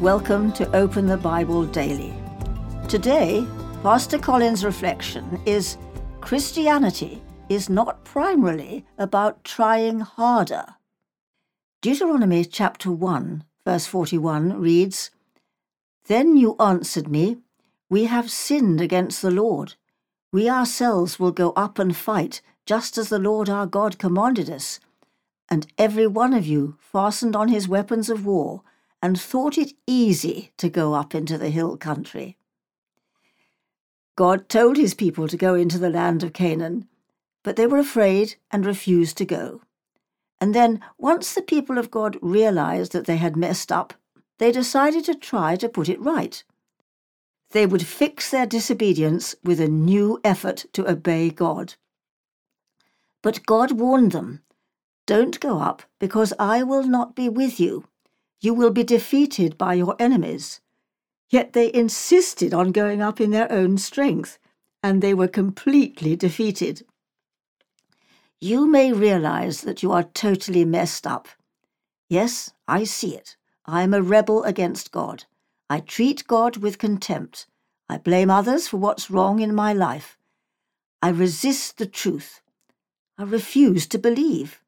Welcome to Open the Bible Daily. Today, Pastor Colin's reflection is Christianity is not primarily about trying harder. Deuteronomy chapter 1, verse 41 reads Then you answered me, We have sinned against the Lord. We ourselves will go up and fight, just as the Lord our God commanded us. And every one of you fastened on his weapons of war and thought it easy to go up into the hill country. God told his people to go into the land of Canaan, but they were afraid and refused to go. And then, once the people of God realized that they had messed up, they decided to try to put it right. They would fix their disobedience with a new effort to obey God. But God warned them Don't go up, because I will not be with you you will be defeated by your enemies. Yet they insisted on going up in their own strength, and they were completely defeated. You may realize that you are totally messed up. Yes, I see it. I am a rebel against God. I treat God with contempt. I blame others for what's wrong in my life. I resist the truth. I refuse to believe.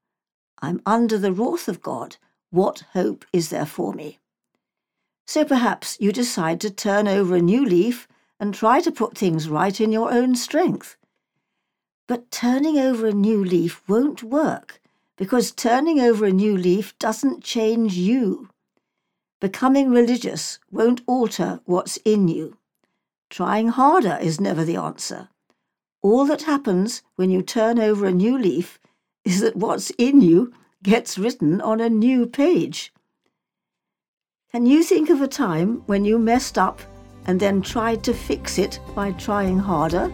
I'm under the wrath of God what hope is there for me? So perhaps you decide to turn over a new leaf and try to put things right in your own strength. But turning over a new leaf won't work because turning over a new leaf doesn't change you. Becoming religious won't alter what's in you. Trying harder is never the answer. All that happens when you turn over a new leaf is that what's in you gets written on a new page. Can you think of a time when you messed up and then tried to fix it by trying harder?